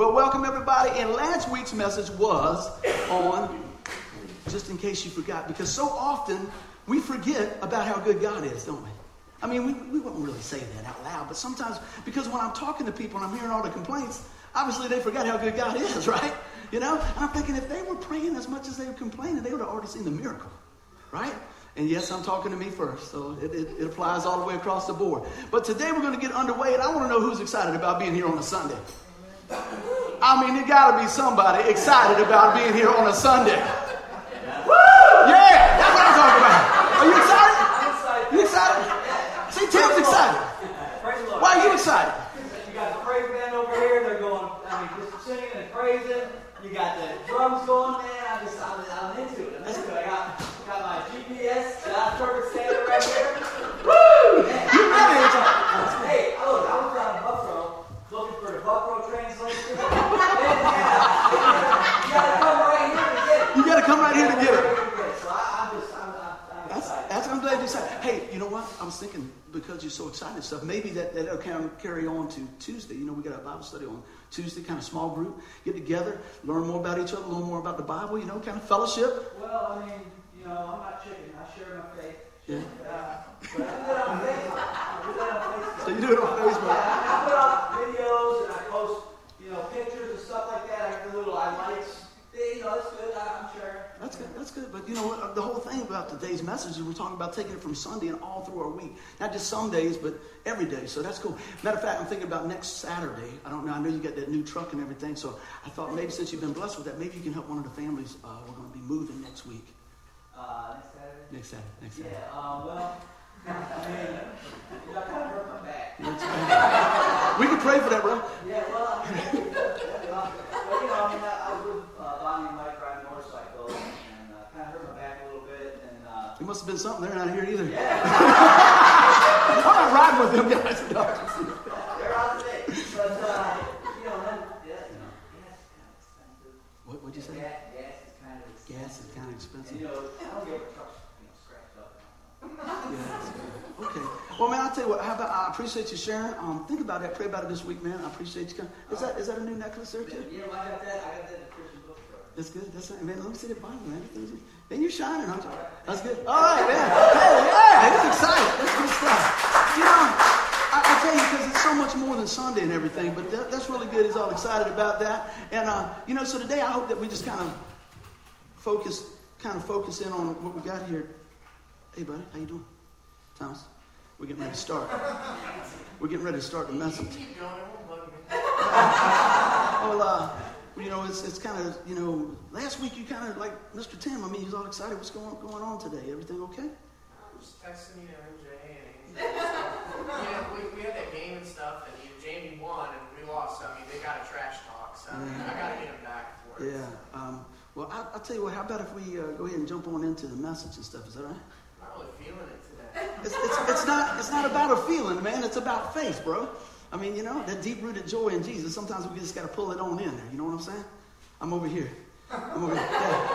Well, welcome everybody. And last week's message was on, just in case you forgot, because so often we forget about how good God is, don't we? I mean, we, we wouldn't really say that out loud, but sometimes, because when I'm talking to people and I'm hearing all the complaints, obviously they forgot how good God is, right? You know? And I'm thinking if they were praying as much as they were complaining, they would have already seen the miracle, right? And yes, I'm talking to me first, so it, it, it applies all the way across the board. But today we're going to get underway, and I want to know who's excited about being here on a Sunday. I mean, there got to be somebody excited about being here on a Sunday. Woo! Yeah, that's what I'm talking about. Are you excited? You excited? See, Tim's excited. Why are you excited? You got the praise band over here. They're going, I mean, just singing and praising. You got the drums going, man. I'm just, I'm, I'm into it. I'm into it. I got, got my GPS, Josh Turner standing right here. Woo! Man, You really excited? Hey, look, I was down in Buffalo looking for the Buffalo translation. you gotta come right here to get it. You got to come right here to get it. So I, I'm just, I'm, I'm, I'm That's, excited. that's I'm glad you said. Hey, you know what? I was thinking because you're so excited stuff. Maybe that that'll kind of carry on to Tuesday. You know, we got a Bible study on Tuesday, kind of small group, get together, learn more about each other, learn more about the Bible. You know, kind of fellowship. Well, I mean, you know, I'm not chicken. I share my faith. Yeah. Uh, but I do that on Facebook. I do that on Facebook. So you do it on Facebook. Yeah, I put out videos and I post, you know, pictures and stuff like that. I have the little highlights. Yeah, you know, that's good. I'm sure. That's good. But you know what? The whole thing about today's message is we're talking about taking it from Sunday and all through our week. Not just some days, but every day. So that's cool. Matter of fact, I'm thinking about next Saturday. I don't know. I know you got that new truck and everything. So I thought maybe since you've been blessed with that, maybe you can help one of the families. Uh, we're going to be moving next week. Uh, next Saturday. Next Saturday. Next Saturday. Yeah. Um, well, I mean, I kind of hurt my back. We can pray for that, bro. Yeah, well, I mean, well, you know, I mean, I, I was with uh, Bonnie and Mike riding a motorcycle and uh, kind of hurt my back a little bit. And uh, There must have been something there not here either. yeah. I'm not riding with them guys. No. They're out today. But, uh, you know, yeah, you know, gas is kind of expensive. What, what'd you say? Gas, gas is kind of expensive. Gas is kind of And, expensive. you know, I don't get my trucks, you know, scratched up. Yeah. Okay. Well, man, I'll tell you what. How about I appreciate you sharing. Um, think about that. Pray about it this week, man. I appreciate you. Coming. Is that is that a new necklace there too? You know, I got that, I got that That's good. That's man. Let me see the Bible, man. Then you're shining, aren't you? That's good. All right, man. Hey, yeah, he's excited. That's good stuff. You know, I, I tell you because it's so much more than Sunday and everything. But that, that's really good. He's all excited about that. And uh, you know, so today I hope that we just kind of focus, kind of focus in on what we got here. Hey, buddy, how you doing, Thomas? We're getting ready to start. We're getting ready to start the message. Well, uh, you know, it's, it's kind of, you know, last week you kind of like Mr. Tim. I mean, he's all excited. What's going going on today? Everything okay? I was texting you and MJ and yeah, we, we had that game and stuff, and you, Jamie won and we lost. I mean, they got a trash talk, so I got to get him back for it. Yeah. Um, well, I, I'll tell you what. How about if we uh, go ahead and jump on into the message and stuff? Is that all right? I'm not really feeling it today. It's, it's, it's not it's not about a feeling, man. It's about faith, bro. I mean, you know, that deep rooted joy in Jesus. Sometimes we just got to pull it on in there. You know what I'm saying? I'm over here. I'm over here. Yeah.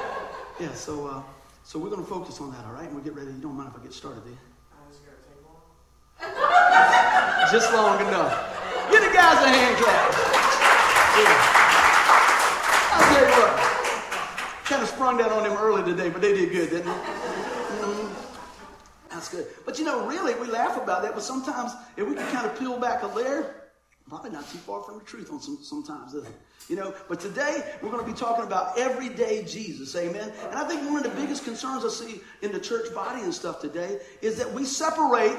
Yeah. So uh, so we're gonna focus on that, all right? And we'll get ready. You don't mind if I get started, do you? I was going to take one. Just long enough. Give the guys a hand clap. Yeah. I'll tell you what. Kind of sprung that on them early today, but they did good, didn't they? Mhm. That's good. But you know, really, we laugh about that, but sometimes if we can kind of peel back a layer, probably not too far from the truth on some sometimes, is it? You know, but today we're going to be talking about everyday Jesus, amen. And I think one of the biggest concerns I see in the church body and stuff today is that we separate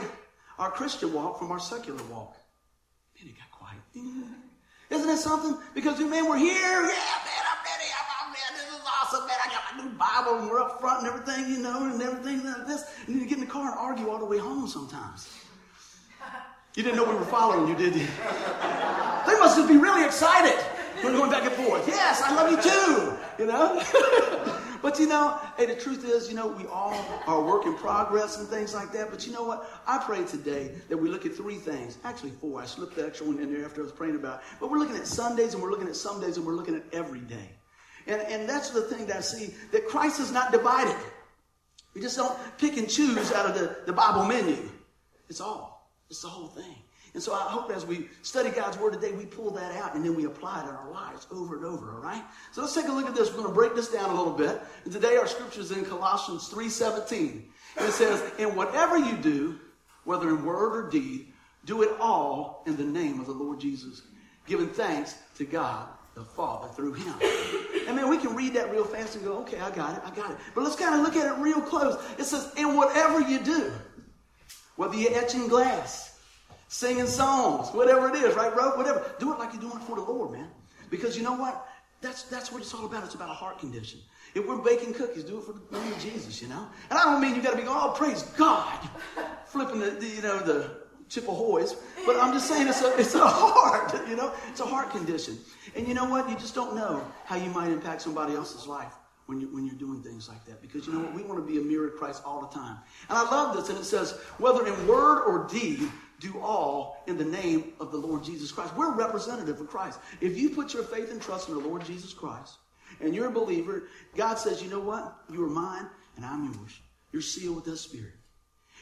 our Christian walk from our secular walk. Man, it got quiet. Isn't that something? Because man, we're here. Yeah, man, I'm ready. I'm, I'm man, this is awesome, man. I got Bible and we're up front and everything, you know, and everything like this. And you get in the car and argue all the way home sometimes. You didn't know we were following you, did you? They must just be really excited. We're going back and forth. Yes, I love you too. You know? but you know, hey, the truth is, you know, we all are work in progress and things like that. But you know what? I pray today that we look at three things. Actually, four. I slipped the extra one in there after I was praying about it. But we're looking at Sundays and we're looking at some days and we're looking at every day. And, and that's the thing that I see that Christ is not divided. We just don't pick and choose out of the, the Bible menu. It's all. It's the whole thing. And so I hope as we study God's Word today, we pull that out and then we apply it in our lives over and over, all right? So let's take a look at this. We're going to break this down a little bit. And today our scripture is in Colossians 3.17. And it says, And whatever you do, whether in word or deed, do it all in the name of the Lord Jesus, giving thanks to God the Father through him. And man, we can read that real fast and go, okay, I got it, I got it. But let's kind of look at it real close. It says, and whatever you do, whether you're etching glass, singing songs, whatever it is, right, bro? Whatever. Do it like you're doing it for the Lord, man. Because you know what? That's, that's what it's all about. It's about a heart condition. If we're baking cookies, do it for the name of Jesus, you know? And I don't mean you got to be going, oh, praise God, flipping the, the you know, the Chips Ahoys. But I'm just saying it's a, it's a heart, you know? It's a heart condition. And you know what? You just don't know how you might impact somebody else's life when, you, when you're doing things like that. Because you know what? We want to be a mirror of Christ all the time. And I love this. And it says, whether in word or deed, do all in the name of the Lord Jesus Christ. We're representative of Christ. If you put your faith and trust in the Lord Jesus Christ and you're a believer, God says, you know what? You are mine and I'm yours. You're sealed with the Spirit.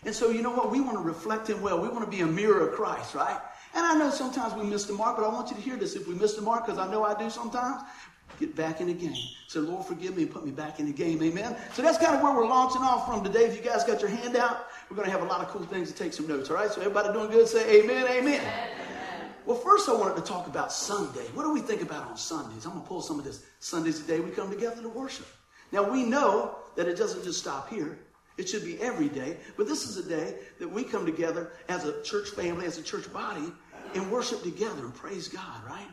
And so, you know what? We want to reflect Him well. We want to be a mirror of Christ, right? And I know sometimes we miss the mark, but I want you to hear this. If we miss the mark, because I know I do sometimes, get back in the game. Say, Lord, forgive me and put me back in the game. Amen. So that's kind of where we're launching off from today. If you guys got your hand out, we're going to have a lot of cool things to take some notes. All right. So everybody doing good? Say amen. Amen. amen. Well, first I wanted to talk about Sunday. What do we think about on Sundays? I'm going to pull some of this. Sundays the day we come together to worship. Now we know that it doesn't just stop here. It should be every day. But this is a day that we come together as a church family, as a church body, and worship together and praise God, right?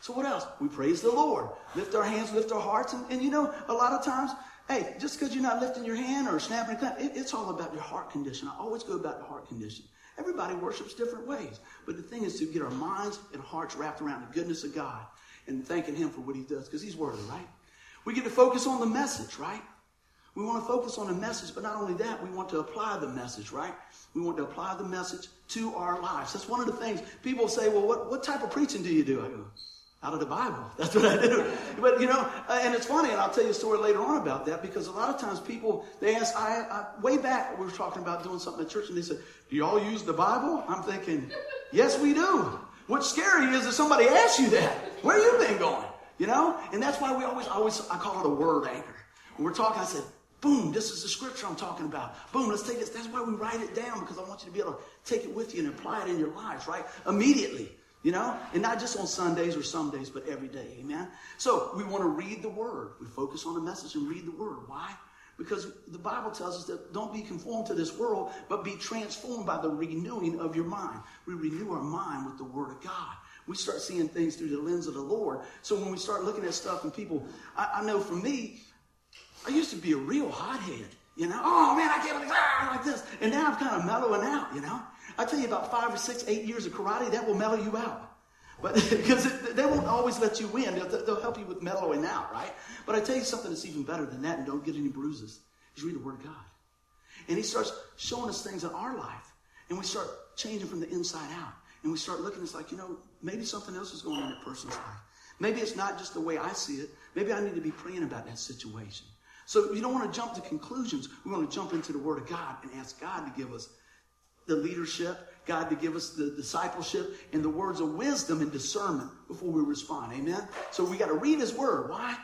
So what else? We praise the Lord. Lift our hands, lift our hearts. And, and you know, a lot of times, hey, just because you're not lifting your hand or snapping clap, it, it's all about your heart condition. I always go about the heart condition. Everybody worships different ways. But the thing is to get our minds and hearts wrapped around the goodness of God and thanking Him for what He does because He's worthy, right? We get to focus on the message, right? We want to focus on the message, but not only that, we want to apply the message, right? We want to apply the message to our lives. That's one of the things people say, well, what, what type of preaching do you do? I go, out of the Bible. That's what I do. But, you know, uh, and it's funny, and I'll tell you a story later on about that because a lot of times people, they ask, I, I, way back, we were talking about doing something at church, and they said, Do y'all use the Bible? I'm thinking, Yes, we do. What's scary is if somebody asks you that, where you been going? You know? And that's why we always, always, I call it a word anchor. When we're talking, I said, Boom, this is the scripture I'm talking about. Boom, let's take this. That's why we write it down because I want you to be able to take it with you and apply it in your lives, right? Immediately. You know? And not just on Sundays or some days, but every day. Amen? So we want to read the word. We focus on the message and read the word. Why? Because the Bible tells us that don't be conformed to this world, but be transformed by the renewing of your mind. We renew our mind with the word of God. We start seeing things through the lens of the Lord. So when we start looking at stuff and people, I, I know for me, I used to be a real hothead. You know, oh man, I can't believe ah, like this. And now I'm kind of mellowing out, you know. I tell you about five or six, eight years of karate, that will mellow you out. But because they won't always let you win, they'll, they'll, help you with mellowing out, right? But I tell you something that's even better than that, and don't get any bruises. Is read the Word of God, and He starts showing us things in our life, and we start changing from the inside out, and we start looking. It's like you know, maybe something else is going on in that person's life. Maybe it's not just the way I see it. Maybe I need to be praying about that situation. So you don't want to jump to conclusions. We want to jump into the Word of God and ask God to give us the leadership, God to give us the discipleship and the words of wisdom and discernment before we respond. Amen? So we got to read His Word. Why?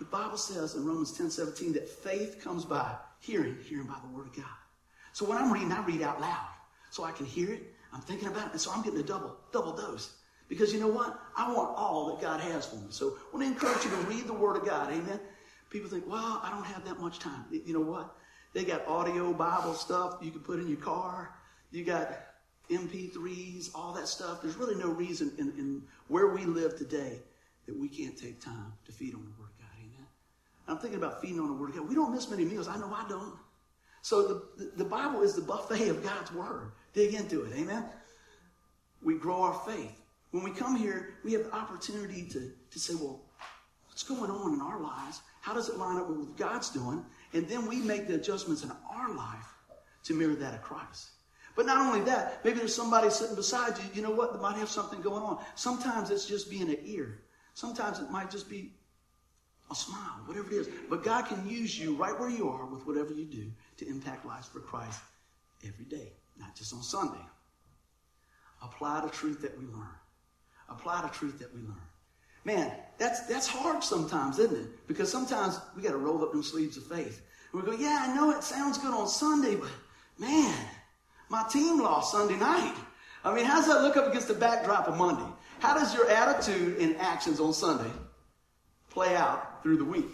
The Bible says in Romans 10 17 that faith comes by hearing, hearing by the Word of God. So when I'm reading, I read out loud so I can hear it. I'm thinking about it. And so I'm getting a double, double dose. Because you know what? I want all that God has for me. So I want to encourage you to read the Word of God. Amen? People think, well, I don't have that much time. You know what? They got audio Bible stuff you can put in your car. You got MP3s, all that stuff. There's really no reason in, in where we live today that we can't take time to feed on the Word of God. Amen. I'm thinking about feeding on the Word of God. We don't miss many meals. I know I don't. So the, the, the Bible is the buffet of God's Word. Dig into it. Amen. We grow our faith. When we come here, we have the opportunity to, to say, well, what's going on in our lives? How does it line up with what God's doing? And then we make the adjustments in our life to mirror that of Christ. But not only that, maybe there's somebody sitting beside you, you know what, that might have something going on. Sometimes it's just being an ear. Sometimes it might just be a smile, whatever it is. But God can use you right where you are with whatever you do to impact lives for Christ every day, not just on Sunday. Apply the truth that we learn. Apply the truth that we learn. Man, that's that's hard sometimes, isn't it? Because sometimes we got to roll up them sleeves of faith. And we go, yeah, I know it sounds good on Sunday, but man, my team lost Sunday night. I mean, how does that look up against the backdrop of Monday? How does your attitude and actions on Sunday play out through the week?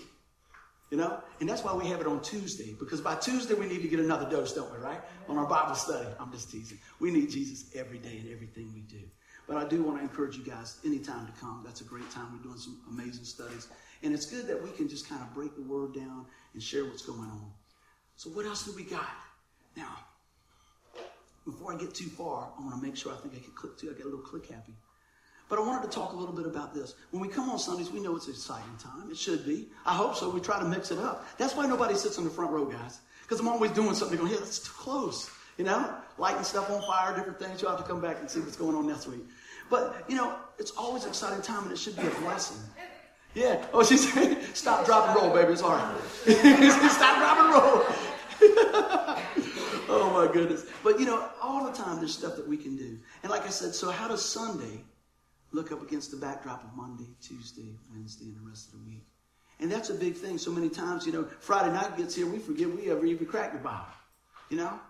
You know? And that's why we have it on Tuesday, because by Tuesday we need to get another dose, don't we, right? On our Bible study. I'm just teasing. We need Jesus every day in everything we do. But I do want to encourage you guys anytime to come. That's a great time. We're doing some amazing studies. And it's good that we can just kind of break the word down and share what's going on. So, what else do we got? Now, before I get too far, I want to make sure I think I can click too. I get a little click happy. But I wanted to talk a little bit about this. When we come on Sundays, we know it's an exciting time. It should be. I hope so. We try to mix it up. That's why nobody sits in the front row, guys. Because I'm always doing something going, yeah, that's too close. You know, lighting stuff on fire, different things. You'll have to come back and see what's going on next week. But, you know, it's always an exciting time and it should be a blessing. Yeah. Oh, she said, stop, drop, and roll, baby. It's right. stop, drop, and roll. oh, my goodness. But, you know, all the time there's stuff that we can do. And like I said, so how does Sunday look up against the backdrop of Monday, Tuesday, Wednesday, and the rest of the week? And that's a big thing. So many times, you know, Friday night gets here, we forget we ever even cracked the Bible. You know?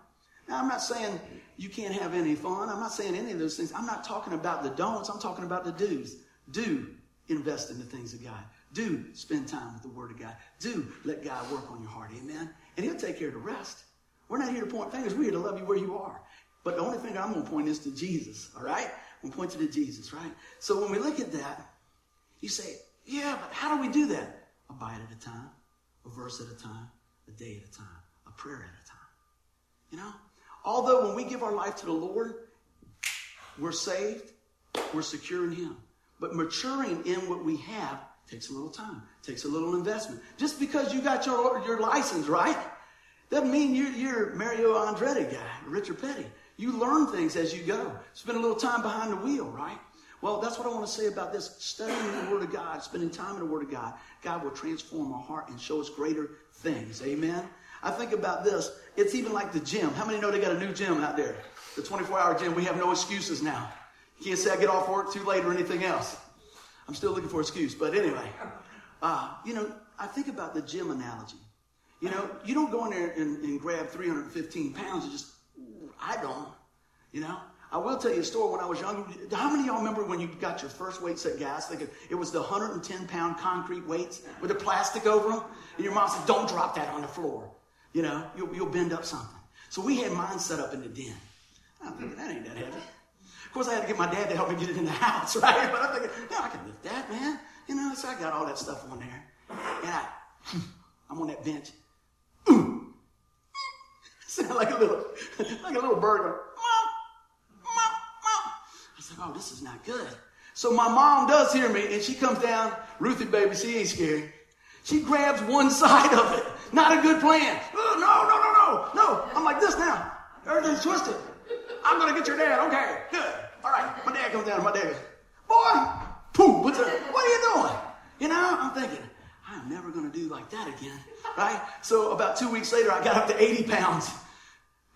Now, I'm not saying you can't have any fun. I'm not saying any of those things. I'm not talking about the don'ts. I'm talking about the do's. Do invest in the things of God. Do spend time with the Word of God. Do let God work on your heart. Amen. And He'll take care of the rest. We're not here to point fingers. We're here to love you where you are. But the only finger I'm going to point is to Jesus. All right? I'm going to point you to Jesus, right? So when we look at that, you say, yeah, but how do we do that? A bite at a time, a verse at a time, a day at a time, a prayer at a time. You know? Although when we give our life to the Lord, we're saved, we're secure in Him. But maturing in what we have takes a little time, takes a little investment. Just because you got your, your license, right? Doesn't mean you're, you're Mario Andretti guy, Richard Petty. You learn things as you go. Spend a little time behind the wheel, right? Well, that's what I want to say about this. Studying the Word of God, spending time in the Word of God, God will transform our heart and show us greater things. Amen? I think about this. It's even like the gym. How many know they got a new gym out there? The 24 hour gym. We have no excuses now. You can't say I get off work too late or anything else. I'm still looking for an excuse. But anyway, uh, you know, I think about the gym analogy. You know, you don't go in there and, and grab 315 pounds and just, I don't. You know, I will tell you a story when I was younger. How many of y'all remember when you got your first weights at gas? Thinking it was the 110 pound concrete weights with the plastic over them? And your mom said, Don't drop that on the floor. You know, you'll, you'll bend up something. So we had mine set up in the den. I'm thinking, that ain't that heavy. Of course, I had to get my dad to help me get it in the house, right? But I'm thinking, no, I can lift that, man. You know, so I got all that stuff on there. And I, I'm on that bench. Ooh. Sound like a little, like a little bird going, mom, mom, mom. I said, oh, this is not good. So my mom does hear me, and she comes down. Ruthie, baby, she ain't scared. She grabs one side of it. Not a good plan. Oh, no, no, no, no, no. I'm like this now. Everything's twisted. I'm gonna get your dad. Okay, good. All right. My dad comes down. My dad goes, boy, pooh, what's up? What are you doing? You know, I'm thinking, I'm never gonna do like that again, right? So about two weeks later, I got up to 80 pounds.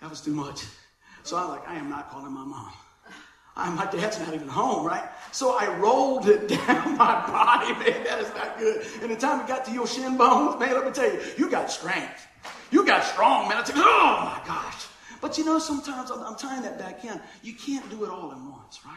That was too much. So I'm like, I am not calling my mom. My dad's not even home, right? So I rolled it down my body, man. That is not good. And the time it got to your shin bones, man, let me tell you, you got strength. You got strong, man. I said, oh my gosh. But you know, sometimes I'm, I'm tying that back in. You can't do it all at once, right?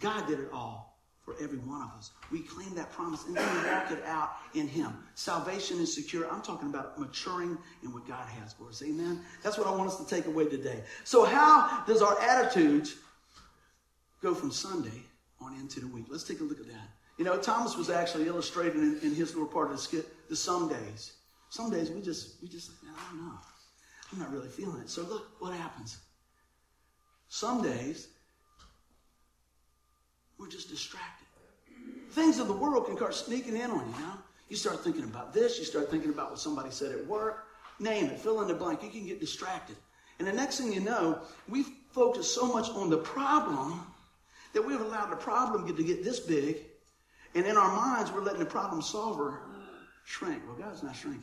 God did it all for every one of us. We claim that promise and then we walk it out in Him. Salvation is secure. I'm talking about maturing in what God has for us. Amen. That's what I want us to take away today. So, how does our attitudes go from Sunday on into the week. Let's take a look at that. You know, Thomas was actually illustrating in, in his little part of the skit the some days. Some days we just, we just, I don't know. I'm not really feeling it. So look what happens. Some days we're just distracted. Things of the world can start sneaking in on you, you know? You start thinking about this, you start thinking about what somebody said at work, name it, fill in the blank. You can get distracted. And the next thing you know, we focus so much on the problem that we've allowed the problem to get this big, and in our minds, we're letting the problem solver shrink. Well, God's not shrinking.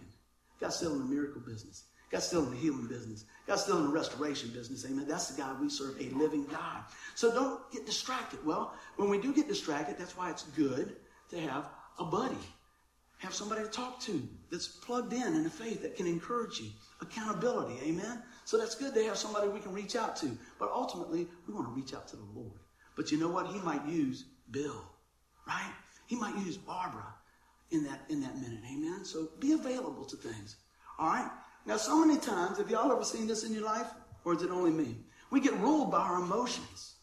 God's still in the miracle business. God's still in the healing business. God's still in the restoration business. Amen. That's the God we serve, a living God. So don't get distracted. Well, when we do get distracted, that's why it's good to have a buddy. Have somebody to talk to that's plugged in in the faith that can encourage you. Accountability. Amen. So that's good to have somebody we can reach out to. But ultimately, we want to reach out to the Lord. But you know what? He might use Bill, right? He might use Barbara in that in that minute. Amen. So be available to things. All right. Now, so many times, have y'all ever seen this in your life, or is it only me? We get ruled by our emotions.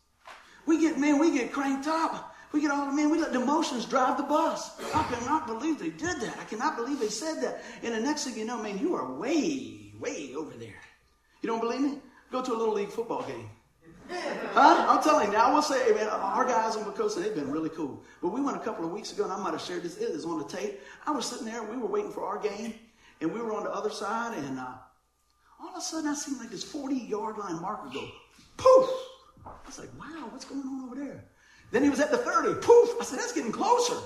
We get man, we get cranked up. We get all the man, we let the emotions drive the bus. I cannot believe they did that. I cannot believe they said that. And the next thing you know, man, you are way, way over there. You don't believe me? Go to a little league football game. Huh? I'm telling you, now I will say, man, our guys in Wacosa, they've been really cool. But we went a couple of weeks ago, and I might have shared this. It is on the tape. I was sitting there, we were waiting for our game, and we were on the other side, and uh, all of a sudden I seen like this 40 yard line marker go poof. I was like, wow, what's going on over there? Then he was at the 30, poof. I said, that's getting closer.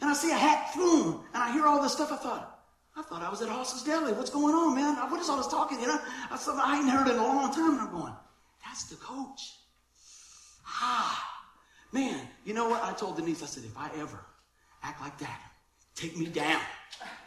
And I see a hat, boom, and I hear all this stuff. I thought, I thought I was at Hoss's Deli. What's going on, man? I what is all this talking? You know, I I ain't heard it in a long time. And I'm going, that's the coach. Ah, man, you know what? I told Denise, I said, if I ever act like that, take me down.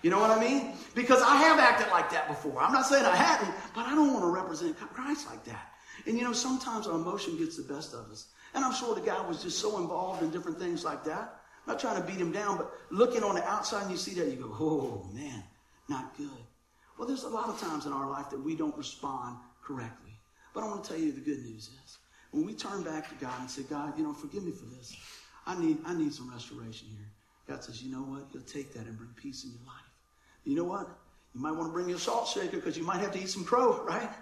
You know what I mean? Because I have acted like that before. I'm not saying I hadn't, but I don't want to represent Christ like that. And you know, sometimes our emotion gets the best of us. And I'm sure the guy was just so involved in different things like that. I'm not trying to beat him down, but looking on the outside and you see that, you go, oh man, not good. Well, there's a lot of times in our life that we don't respond correctly. But I want to tell you the good news is when we turn back to God and say, God, you know, forgive me for this. I need, I need some restoration here. God says, you know what? He'll take that and bring peace in your life. You know what? You might want to bring your salt shaker because you might have to eat some crow, right?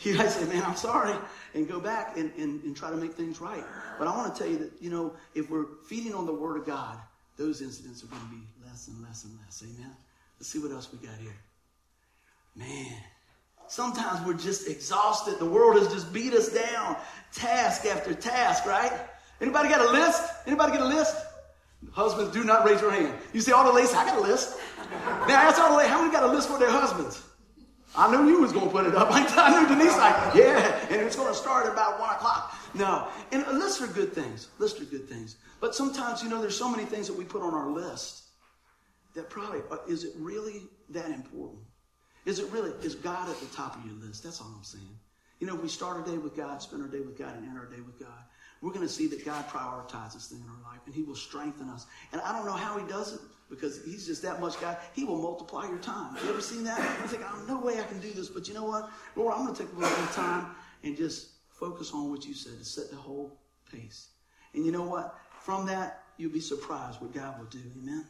You guys say, man, I'm sorry, and go back and, and, and try to make things right. But I want to tell you that, you know, if we're feeding on the Word of God, those incidents are going to be less and less and less. Amen? Let's see what else we got here. Man, sometimes we're just exhausted. The world has just beat us down, task after task, right? Anybody got a list? Anybody get a list? Husbands, do not raise your hand. You see all the ladies, I got a list. Now ask all the ladies, how many got a list for their husbands? I knew you was going to put it up. I knew Denise like, yeah, and it's going to start at about 1 o'clock. No, and lists are good things. Lists are good things. But sometimes, you know, there's so many things that we put on our list that probably, uh, is it really that important? Is it really, is God at the top of your list? That's all I'm saying. You know, we start our day with God, spend our day with God, and end our day with God, we're going to see that God prioritizes things in our life and He will strengthen us. And I don't know how He does it because He's just that much God. He will multiply your time. You ever seen that? You think, oh, no way I can do this. But you know what? Lord, I'm going to take a little bit of time and just focus on what you said to set the whole pace. And you know what? From that, you'll be surprised what God will do. Amen?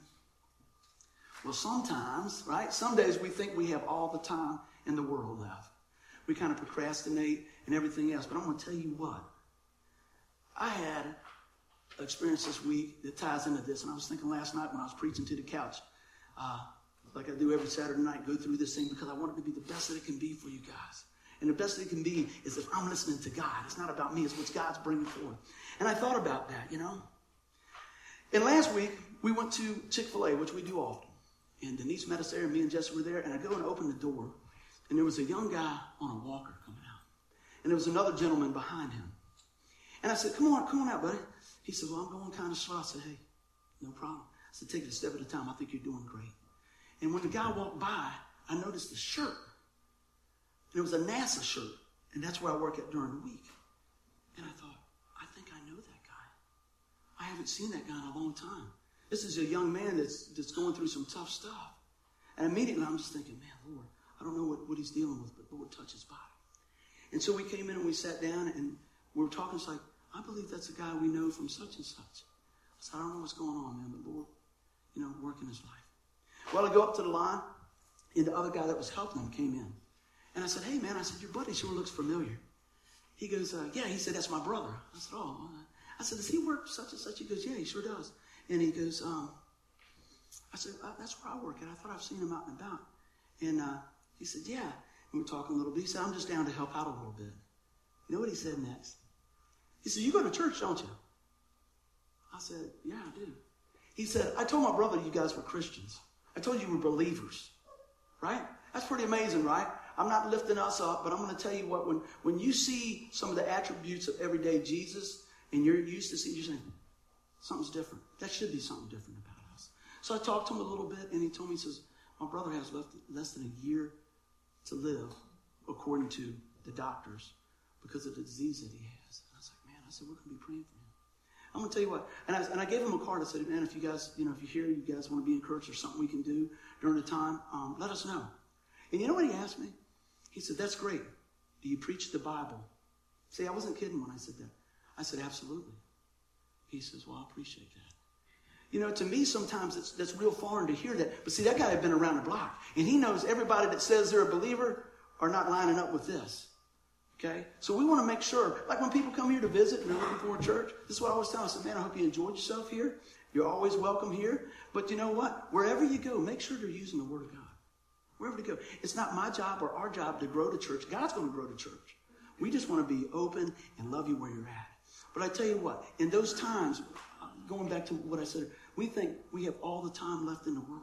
Well, sometimes, right? Some days we think we have all the time in the world left. We kind of procrastinate and everything else. But I'm going to tell you what. I had an experience this week that ties into this. And I was thinking last night when I was preaching to the couch, uh, like I do every Saturday night, go through this thing because I want it to be the best that it can be for you guys. And the best that it can be is if I'm listening to God. It's not about me, it's what God's bringing forth. And I thought about that, you know. And last week, we went to Chick fil A, which we do often. And Denise met us there, and me and Jesse were there. And I go and open the door, and there was a young guy on a walker coming out. And there was another gentleman behind him. And I said, Come on, come on out, buddy. He said, Well, I'm going kind of slow. I said, Hey, no problem. I said, Take it a step at a time. I think you're doing great. And when the guy walked by, I noticed the shirt. And it was a NASA shirt. And that's where I work at during the week. And I thought, I think I know that guy. I haven't seen that guy in a long time. This is a young man that's, that's going through some tough stuff. And immediately I'm just thinking, man, Lord, I don't know what, what he's dealing with, but Lord, touch his body. And so we came in and we sat down and we were talking. It's like, I believe that's a guy we know from such and such. I said, I don't know what's going on, man, but Lord, you know, work in his life. Well, I go up to the line, and the other guy that was helping him came in. And I said, hey, man, I said, your buddy sure looks familiar. He goes, uh, yeah, he said, that's my brother. I said, oh. I said, does he work such and such? He goes, yeah, he sure does. And he goes, um, I said, uh, that's where I work at. I thought I've seen him out and about. And uh, he said, yeah. And we're talking a little bit. He said, I'm just down to help out a little bit. You know what he said next? He said, you go to church, don't you? I said, yeah, I do. He said, I told my brother you guys were Christians. I told you you were believers. Right? That's pretty amazing, right? I'm not lifting us up, but I'm going to tell you what, when, when you see some of the attributes of everyday Jesus and you're used to seeing, you're saying, something's different. That should be something different about us. So I talked to him a little bit, and he told me, he says, my brother has left less than a year to live, according to the doctors, because of the disease that he has. And I was like, man, I said, we're going to be praying for him. I'm going to tell you what. And I, and I gave him a card. I said, man, if you guys, you know, if you hear you guys want to be encouraged or something we can do during the time, um, let us know. And you know what he asked me? He said, that's great. Do you preach the Bible? See, I wasn't kidding when I said that. I said, absolutely. He says, well, I appreciate that. You know, to me, sometimes it's, that's real foreign to hear that. But see, that guy had been around the block. And he knows everybody that says they're a believer are not lining up with this. Okay? So we want to make sure, like when people come here to visit and they're looking for a church, this is what I always tell them. I said, man, I hope you enjoyed yourself here. You're always welcome here. But you know what? Wherever you go, make sure they're using the Word of God. Wherever you go. It's not my job or our job to grow the church. God's going to grow the church. We just want to be open and love you where you're at. But I tell you what, in those times, going back to what I said, we think we have all the time left in the world.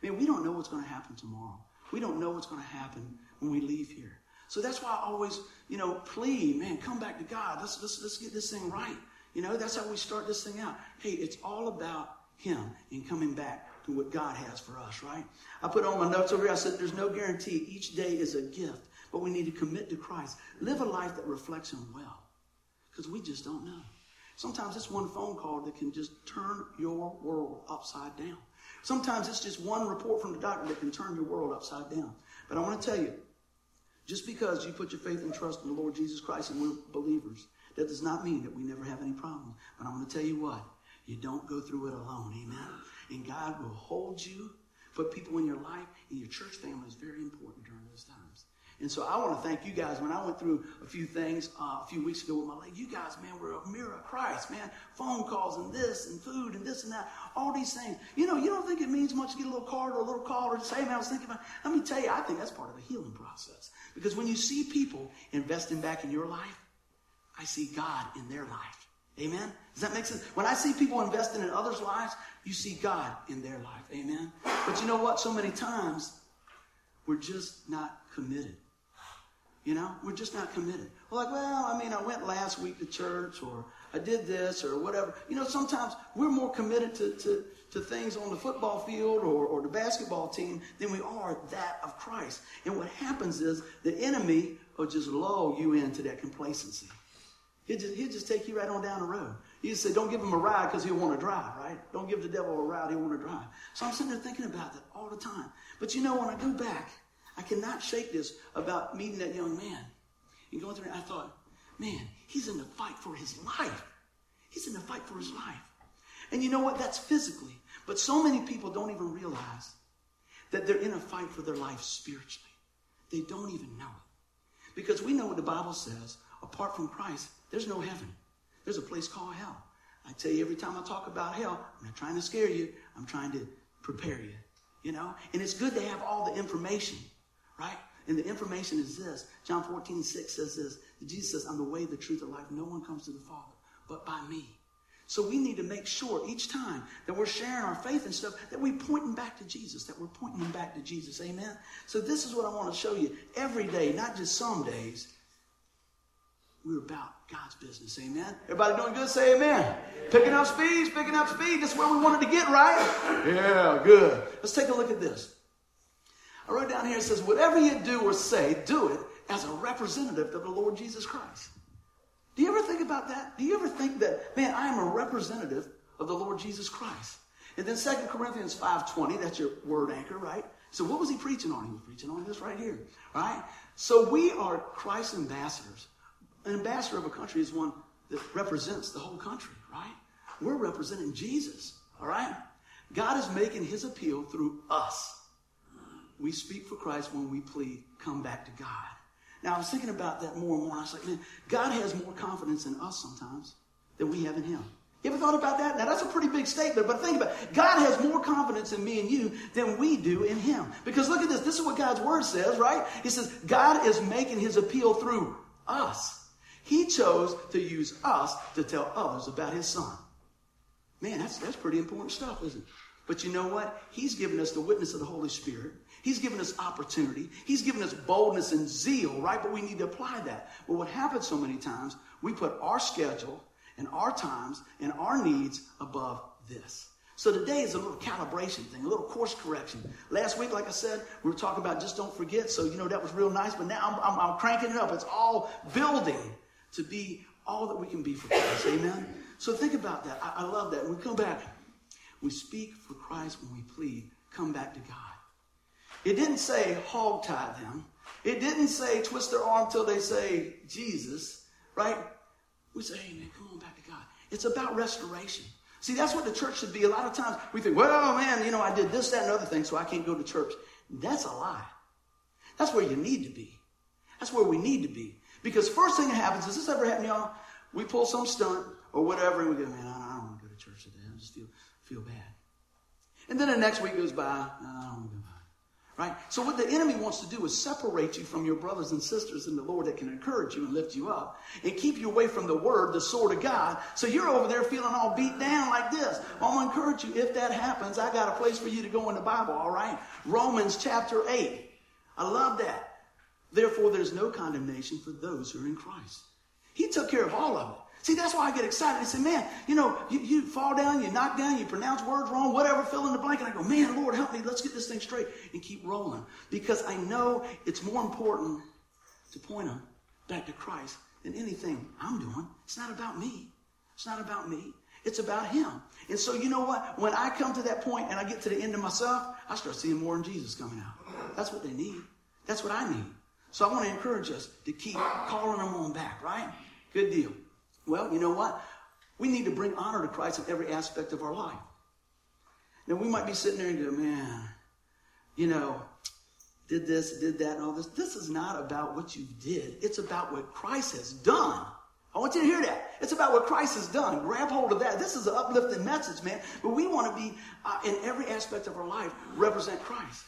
Man, we don't know what's going to happen tomorrow. We don't know what's going to happen when we leave here. So that's why I always, you know, plead, man, come back to God. Let's, let's, let's get this thing right. You know, that's how we start this thing out. Hey, it's all about Him and coming back to what God has for us, right? I put on my notes over here, I said, there's no guarantee. Each day is a gift, but we need to commit to Christ. Live a life that reflects Him well, because we just don't know. Sometimes it's one phone call that can just turn your world upside down. Sometimes it's just one report from the doctor that can turn your world upside down. But I want to tell you, just because you put your faith and trust in the Lord Jesus Christ and we're believers, that does not mean that we never have any problems. But I'm going to tell you what, you don't go through it alone. Amen. And God will hold you, put people in your life, and your church family is very important during those times. And so I want to thank you guys. When I went through a few things uh, a few weeks ago with my leg, you guys, man, were a mirror of Christ, man. Phone calls and this and food and this and that, all these things. You know, you don't think it means much to get a little card or a little call or to say, man, I was thinking about. Let me tell you, I think that's part of the healing process. Because when you see people investing back in your life, I see God in their life. Amen? Does that make sense? When I see people investing in others' lives, you see God in their life. Amen? But you know what? So many times, we're just not committed. You know, we're just not committed. We're like, well, I mean, I went last week to church or I did this or whatever. You know, sometimes we're more committed to, to, to things on the football field or, or the basketball team than we are that of Christ. And what happens is the enemy will just lull you into that complacency. He'll just, he'll just take you right on down the road. You say, don't give him a ride because he'll want to drive, right? Don't give the devil a ride, he'll want to drive. So I'm sitting there thinking about that all the time. But you know, when I go back, I cannot shake this about meeting that young man and going through. I thought, man, he's in the fight for his life. He's in the fight for his life. And you know what? That's physically. But so many people don't even realize that they're in a fight for their life spiritually. They don't even know it. Because we know what the Bible says apart from Christ, there's no heaven. There's a place called hell. I tell you every time I talk about hell, I'm not trying to scare you, I'm trying to prepare you. You know? And it's good to have all the information, right? And the information is this. John 14, 6 says this. Jesus says, I'm the way, the truth, the life. No one comes to the Father but by me. So we need to make sure each time that we're sharing our faith and stuff that we're pointing back to Jesus, that we're pointing them back to Jesus. Amen? So this is what I want to show you every day, not just some days. We're about God's business. Amen? Everybody doing good? Say amen. Picking up speed, picking up speed. That's where we wanted to get, right? Yeah, good. Let's take a look at this. I wrote down here, it says, whatever you do or say, do it as a representative of the Lord Jesus Christ. Do you ever think about that? Do you ever think that, man, I am a representative of the Lord Jesus Christ? And then 2 Corinthians 5.20, that's your word anchor, right? So what was he preaching on? He was preaching on this right here, right? So we are Christ's ambassadors. An ambassador of a country is one that represents the whole country, right? We're representing Jesus, all right? God is making his appeal through us. We speak for Christ when we plead, come back to God. Now, I was thinking about that more and more. I was like, man, God has more confidence in us sometimes than we have in him. You ever thought about that? Now, that's a pretty big statement, but think about it. God has more confidence in me and you than we do in him. Because look at this. This is what God's word says, right? He says, God is making his appeal through us. He chose to use us to tell others about his son. Man, that's, that's pretty important stuff, isn't it? But you know what? He's given us the witness of the Holy Spirit. He's given us opportunity. He's given us boldness and zeal, right? But we need to apply that. But what happens so many times, we put our schedule and our times and our needs above this. So today is a little calibration thing, a little course correction. Last week, like I said, we were talking about just don't forget. So, you know, that was real nice. But now I'm, I'm, I'm cranking it up. It's all building to be all that we can be for Christ. Amen? So think about that. I, I love that. When we come back, we speak for Christ when we plead. Come back to God. It didn't say hog tie them. It didn't say twist their arm till they say Jesus, right? We say, hey man, come on back to God. It's about restoration. See, that's what the church should be. A lot of times we think, well, man, you know, I did this, that, and other thing, so I can't go to church. That's a lie. That's where you need to be. That's where we need to be. Because first thing that happens, does this ever happen, y'all? We pull some stunt or whatever, and we go, man, I don't want to go to church today. I'm just feel, feel bad. And then the next week goes by, go Right? So what the enemy wants to do is separate you from your brothers and sisters in the Lord that can encourage you and lift you up and keep you away from the word, the sword of God. So you're over there feeling all beat down like this. Well, I'm going to encourage you. If that happens, I got a place for you to go in the Bible, all right? Romans chapter 8. I love that. Therefore, there's no condemnation for those who are in Christ. He took care of all of it. See, that's why I get excited. I say, man, you know, you, you, fall down, you knock down, you pronounce words wrong, whatever, fill in the blank. And I go, man, Lord, help me. Let's get this thing straight and keep rolling. Because I know it's more important to point them back to Christ than anything I'm doing. It's not about me. It's not about me. It's about Him. And so, you know what? When I come to that point and I get to the end of myself, I start seeing more in Jesus coming out. That's what they need. That's what I need. So I want to encourage us to keep calling them on back, right? Good deal. Well, you know what? We need to bring honor to Christ in every aspect of our life. Now, we might be sitting there and go, man, you know, did this, did that, and all this. This is not about what you did. It's about what Christ has done. I want you to hear that. It's about what Christ has done. Grab hold of that. This is an uplifting message, man. But we want to be, uh, in every aspect of our life, represent Christ.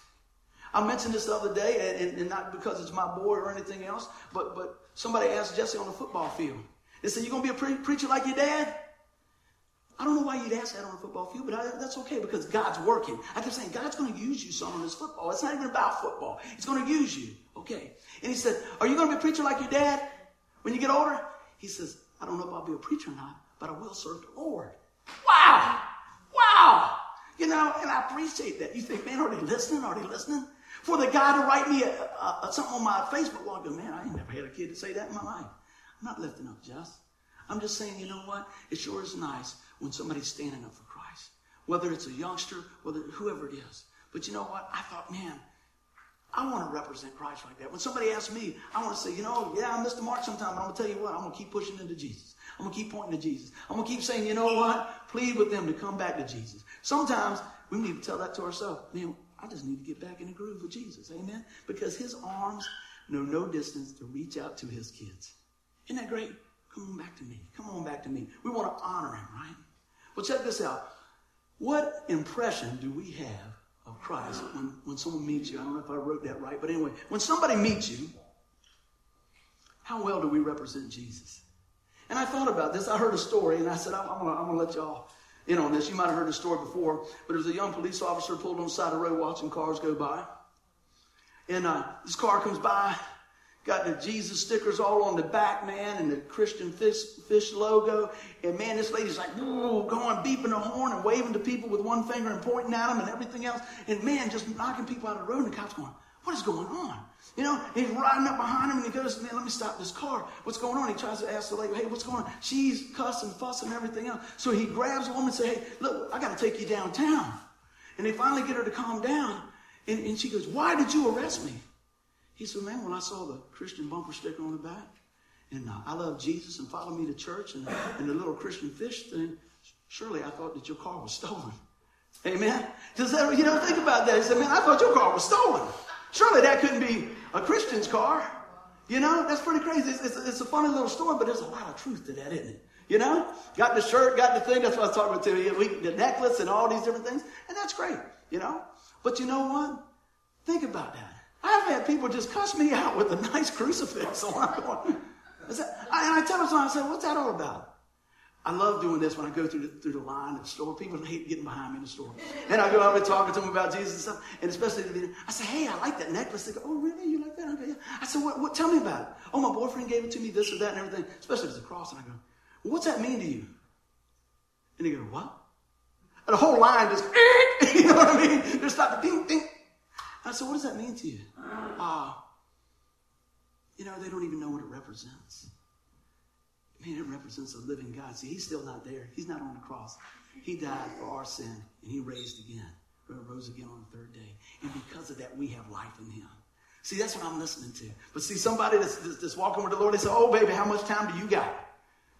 I mentioned this the other day, and, and not because it's my boy or anything else, but, but somebody asked Jesse on the football field. They said, You're going to be a pre- preacher like your dad? I don't know why you'd ask that on a football field, but I, that's okay because God's working. I kept saying, God's going to use you some on this football. It's not even about football. He's going to use you. Okay. And he said, Are you going to be a preacher like your dad when you get older? He says, I don't know if I'll be a preacher or not, but I will serve the Lord. Wow. Wow. You know, and I appreciate that. You think, man, are they listening? Are they listening? For the guy to write me a, a, a, something on my Facebook log, man, I ain't never had a kid to say that in my life. I'm not lifting up Jess. I'm just saying, you know what? It sure is nice when somebody's standing up for Christ. Whether it's a youngster, whether whoever it is. But you know what? I thought, man, I want to represent Christ like that. When somebody asks me, I want to say, you know, yeah, I missed the mark sometime, but I'm going to tell you what, I'm going to keep pushing into Jesus. I'm going to keep pointing to Jesus. I'm going to keep saying, you know what? Plead with them to come back to Jesus. Sometimes we need to tell that to ourselves. Man, I just need to get back in the groove with Jesus. Amen? Because his arms know no distance to reach out to his kids. Isn't that great? Come on back to me. Come on back to me. We want to honor him, right? Well, check this out. What impression do we have of Christ when, when someone meets you? I don't know if I wrote that right, but anyway, when somebody meets you, how well do we represent Jesus? And I thought about this. I heard a story, and I said, I'm, I'm going to let y'all in on this. You might have heard the story before, but it was a young police officer pulled on the side of the road watching cars go by. And uh, this car comes by, Got the Jesus stickers all on the back, man, and the Christian fish, fish logo. And man, this lady's like, going beeping the horn and waving to people with one finger and pointing at them and everything else. And man, just knocking people out of the road. And the cop's going, what is going on? You know, he's riding up behind him and he goes, man, let me stop this car. What's going on? He tries to ask the lady, hey, what's going on? She's cussing, fussing, and everything else. So he grabs the woman and says, hey, look, I got to take you downtown. And they finally get her to calm down. And, and she goes, why did you arrest me? He said, man, when I saw the Christian bumper sticker on the back, and uh, I love Jesus and follow me to church and, and the little Christian fish thing, surely I thought that your car was stolen. Amen? Does that, you know, think about that. He said, man, I thought your car was stolen. Surely that couldn't be a Christian's car. You know, that's pretty crazy. It's, it's, it's, a funny little story, but there's a lot of truth to that, isn't it? You know, got the shirt, got the thing. That's what I was talking about to you. The necklace and all these different things, and that's great. You know, but you know what? Think about that. I've had people just cuss me out with a nice crucifix on. I'm going, I, and I tell them something, I said, what's that all about? I love doing this when I go through the, through the line at the store. People hate getting behind me in the store. And I go out and talking to them about Jesus and stuff. And especially, I say, hey, I like that necklace. They go, oh, really? You like that? Okay, yeah. I said, what, what, tell me about it. Oh, my boyfriend gave it to me, this or that and everything. Especially if it's a cross. And I go, well, what's that mean to you? And they go, what? And the whole line just, you know what I mean? They stop the ding, ding. I said, what does that mean to you? Ah, uh, you know, they don't even know what it represents. Man, it represents a living God. See, he's still not there. He's not on the cross. He died for our sin, and he raised again, He rose again on the third day. And because of that, we have life in him. See, that's what I'm listening to. But see, somebody that's, that's, that's walking with the Lord, they say, oh, baby, how much time do you got?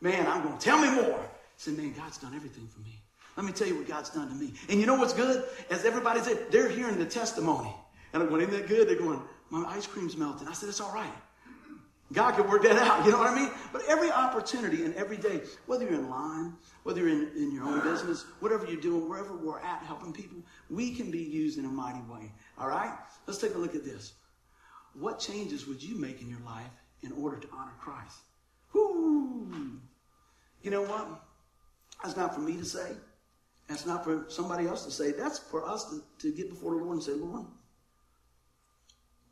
Man, I'm going to tell me more. I said, man, God's done everything for me. Let me tell you what God's done to me. And you know what's good? As everybody said, they're hearing the testimony. And I'm going, isn't that good? They're going, my ice cream's melting. I said, it's all right. God can work that out. You know what I mean? But every opportunity and every day, whether you're in line, whether you're in, in your own business, whatever you're doing, wherever we're at helping people, we can be used in a mighty way. All right? Let's take a look at this. What changes would you make in your life in order to honor Christ? Whoo! You know what? That's not for me to say. That's not for somebody else to say. That's for us to, to get before the Lord and say, Lord,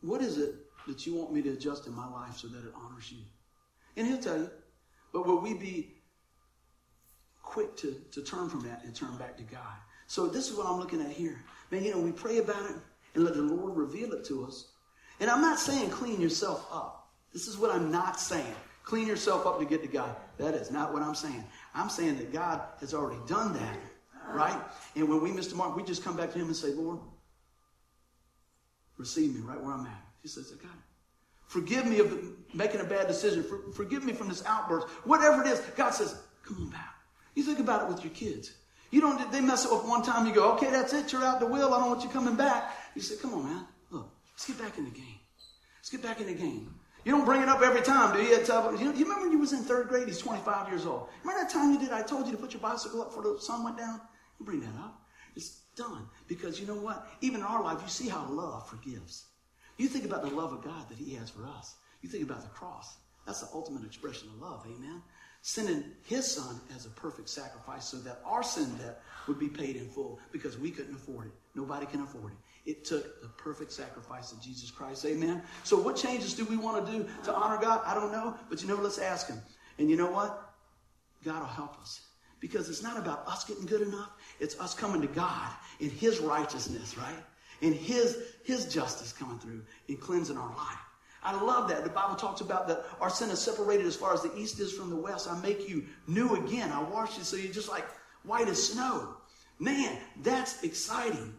what is it that you want me to adjust in my life so that it honors you? And he'll tell you. But will we be quick to, to turn from that and turn back to God? So this is what I'm looking at here. Man, you know, we pray about it and let the Lord reveal it to us. And I'm not saying clean yourself up. This is what I'm not saying. Clean yourself up to get to God. That is not what I'm saying. I'm saying that God has already done that, right? And when we miss the mark, we just come back to Him and say, Lord, receive me right where I'm at. He says, I got it. Forgive me of making a bad decision. For, forgive me from this outburst. Whatever it is, God says, come on back. You think about it with your kids. You don't, they mess up one time, you go, okay, that's it, you're out the wheel, I don't want you coming back. You say, come on, man, look, let's get back in the game. Let's get back in the game. You don't bring it up every time, do you? You, remember when you was in third grade? He's 25 years old. Remember that time you did? I told you to put your bicycle up before the sun went down. You bring that up. It's done because you know what? Even in our life, you see how love forgives. You think about the love of God that He has for us. You think about the cross. That's the ultimate expression of love. Amen. Sending His Son as a perfect sacrifice so that our sin debt would be paid in full because we couldn't afford it. Nobody can afford it. It took the perfect sacrifice of Jesus Christ. Amen. So, what changes do we want to do to honor God? I don't know. But you know, let's ask Him. And you know what? God will help us. Because it's not about us getting good enough, it's us coming to God in His righteousness, right? and his, his justice coming through and cleansing our life. I love that. The Bible talks about that our sin is separated as far as the east is from the west. I make you new again. I wash you so you're just like white as snow. Man, that's exciting.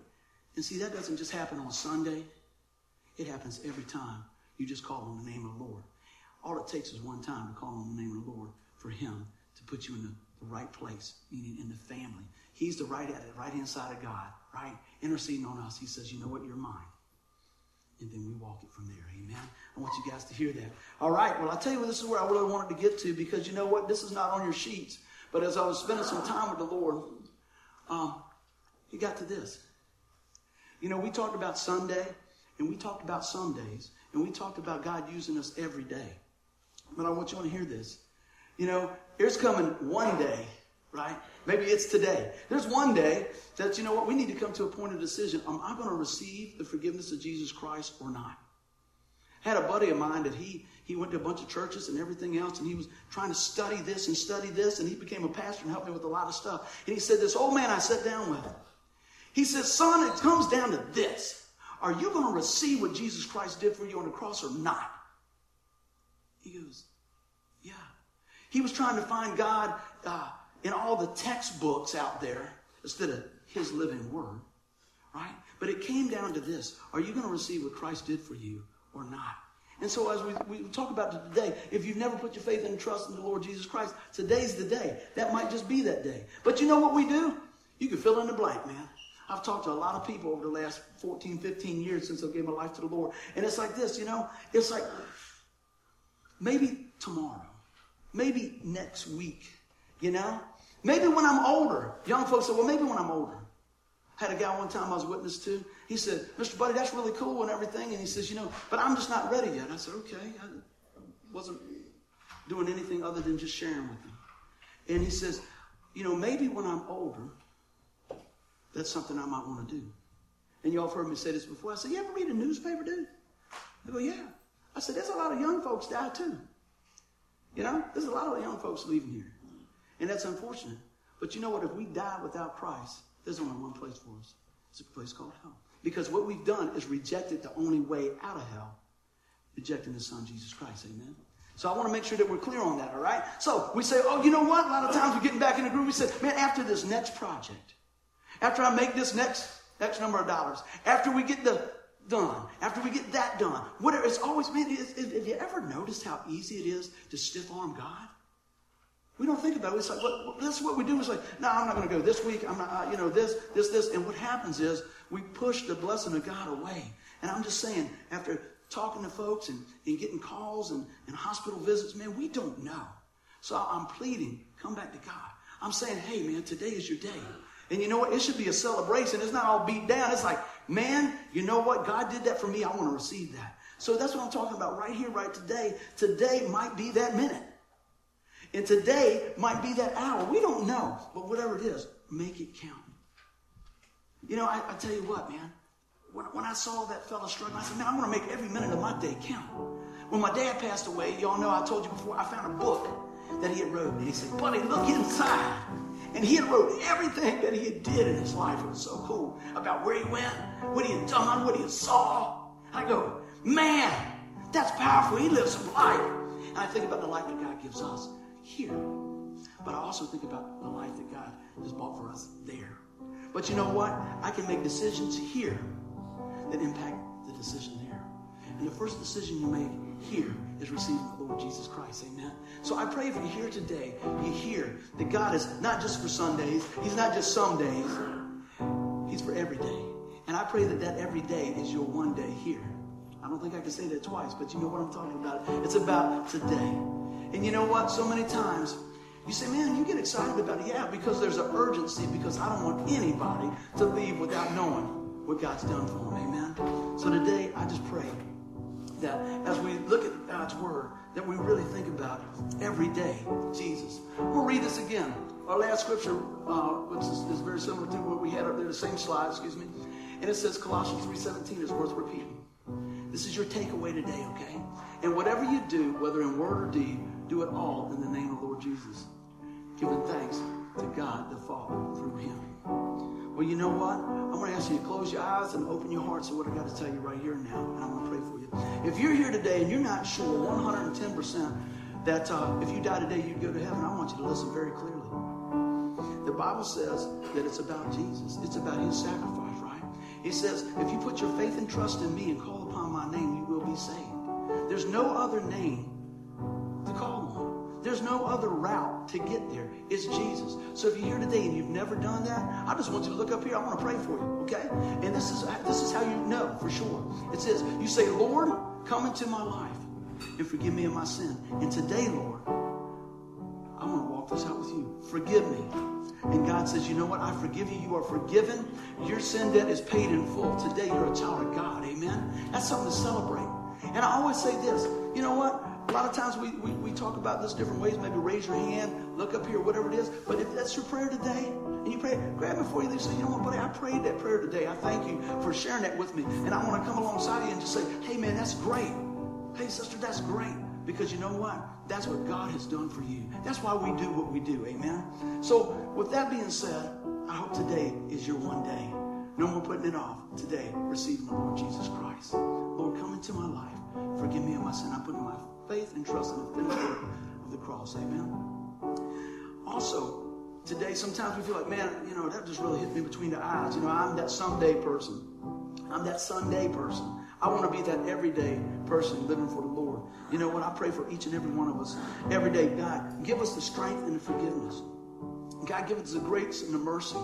And see, that doesn't just happen on Sunday. It happens every time you just call on the name of the Lord. All it takes is one time to call on the name of the Lord for him to put you in the, the right place, meaning in the family. He's the right at it, right inside of God, right? interceding on us. He says, You know what? You're mine. And then we walk it from there. Amen. I want you guys to hear that. All right. Well, I tell you what, this is where I really wanted to get to because you know what? This is not on your sheets. But as I was spending some time with the Lord, um, he got to this. You know, we talked about Sunday, and we talked about some days, and we talked about God using us every day. But I want you to hear this. You know, there's coming one day right? Maybe it's today. There's one day that, you know what, we need to come to a point of decision. Am I going to receive the forgiveness of Jesus Christ or not? I had a buddy of mine that he, he went to a bunch of churches and everything else, and he was trying to study this and study this, and he became a pastor and helped me with a lot of stuff. And he said, This old man I sat down with, he said, Son, it comes down to this. Are you going to receive what Jesus Christ did for you on the cross or not? He goes. He was trying to find God. Uh, in all the textbooks out there instead of his living word, right? But it came down to this Are you going to receive what Christ did for you or not? And so, as we, we talk about today, if you've never put your faith and trust in the Lord Jesus Christ, today's the day. That might just be that day. But you know what we do? You can fill in the blank, man. I've talked to a lot of people over the last 14, 15 years since I gave my life to the Lord. And it's like this, you know? It's like maybe tomorrow, maybe next week, you know? Maybe when I'm older. Young folks say, well, maybe when I'm older. I had a guy one time I was witness to. He said, Mr. Buddy, that's really cool and everything. And he says, you know, but I'm just not ready yet. I said, okay. I wasn't doing anything other than just sharing with him. And he says, you know, maybe when I'm older, that's something I might want to do. And y'all have heard me say this before. I said, you ever read a newspaper, dude? They go, yeah. I said, there's a lot of young folks die too. You know, there's a lot of young folks leaving here. And that's unfortunate. But you know what? If we die without Christ, there's only one place for us. It's a place called hell. Because what we've done is rejected the only way out of hell, rejecting the Son, Jesus Christ. Amen. So I want to make sure that we're clear on that, all right? So we say, oh, you know what? A lot of times we're getting back in the groove. We say, man, after this next project, after I make this next X number of dollars, after we get the done, after we get that done, whatever, it's always, man, have you ever noticed how easy it is to stiff arm God? We don't think about it. It's like, well, that's what we do. It's like, no, I'm not going to go this week. I'm not, uh, you know, this, this, this. And what happens is we push the blessing of God away. And I'm just saying, after talking to folks and, and getting calls and, and hospital visits, man, we don't know. So I'm pleading, come back to God. I'm saying, hey, man, today is your day. And you know what? It should be a celebration. It's not all beat down. It's like, man, you know what? God did that for me. I want to receive that. So that's what I'm talking about right here, right today. Today might be that minute. And today might be that hour. We don't know. But whatever it is, make it count. You know, I, I tell you what, man. When, when I saw that fellow struggling, I said, man, I'm going to make every minute of my day count. When my dad passed away, y'all know I told you before, I found a book that he had wrote. And he said, buddy, look inside. And he had wrote everything that he had did in his life. It was so cool about where he went, what he had done, what he had saw. I go, man, that's powerful. He lives some life. And I think about the life that God gives us here. But I also think about the life that God has bought for us there. But you know what? I can make decisions here that impact the decision there. And the first decision you make here is receiving the Lord Jesus Christ. Amen. So I pray if you're here today, you hear that God is not just for Sundays, He's not just some days, He's for every day. And I pray that that every day is your one day here. I don't think I can say that twice, but you know what I'm talking about. It's about today. And you know what? So many times you say, man, you get excited about it. Yeah, because there's an urgency, because I don't want anybody to leave without knowing what God's done for them. Amen. So today, I just pray that as we look at God's word, that we really think about every day Jesus. We'll read this again. Our last scripture, uh, which is, is, very similar to what we had up there, the same slide, excuse me. And it says Colossians 3.17 is worth repeating. This is your takeaway today, okay? And whatever you do, whether in word or deed, do it all in the name of the Lord Jesus, giving thanks to God the Father through him. Well, you know what? I'm going to ask you to close your eyes and open your heart to what I've got to tell you right here and now. And I'm going to pray for you. If you're here today and you're not sure 110% that uh, if you die today you'd go to heaven, I want you to listen very clearly. The Bible says that it's about Jesus. It's about his sacrifice, right? He says, if you put your faith and trust in me and call upon my name, you will be saved. There's no other name. There's no other route to get there. It's Jesus. So if you're here today and you've never done that, I just want you to look up here. I want to pray for you, okay? And this is this is how you know for sure. It says, you say, Lord, come into my life and forgive me of my sin. And today, Lord, I want to walk this out with you. Forgive me. And God says, you know what? I forgive you. You are forgiven. Your sin debt is paid in full. Today, you're a child of God. Amen? That's something to celebrate. And I always say this, you know what? A lot of times we, we, we talk about this different ways. Maybe raise your hand, look up here, whatever it is. But if that's your prayer today, and you pray, grab it before you leave. Say, you know what, buddy, I prayed that prayer today. I thank you for sharing that with me. And I want to come alongside you and just say, hey, man, that's great. Hey, sister, that's great. Because you know what? That's what God has done for you. That's why we do what we do. Amen? So, with that being said, I hope today is your one day. No more putting it off. Today, receiving the Lord Jesus Christ. Lord, come into my life. Forgive me of my sin. I put my faith and trust in the finished work of the cross. Amen. Also, today sometimes we feel like, man, you know, that just really hit me between the eyes. You know, I'm that someday person. I'm that Sunday person. I want to be that everyday person living for the Lord. You know what? I pray for each and every one of us every day. God, give us the strength and the forgiveness. God, give us the grace and the mercy.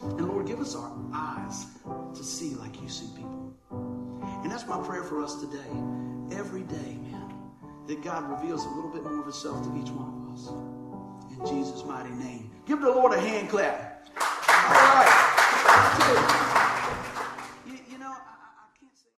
And Lord, give us our eyes to see like you see people. And that's my prayer for us today. Every day, man, that God reveals a little bit more of himself to each one of us. In Jesus' mighty name. Give the Lord a hand clap. All right.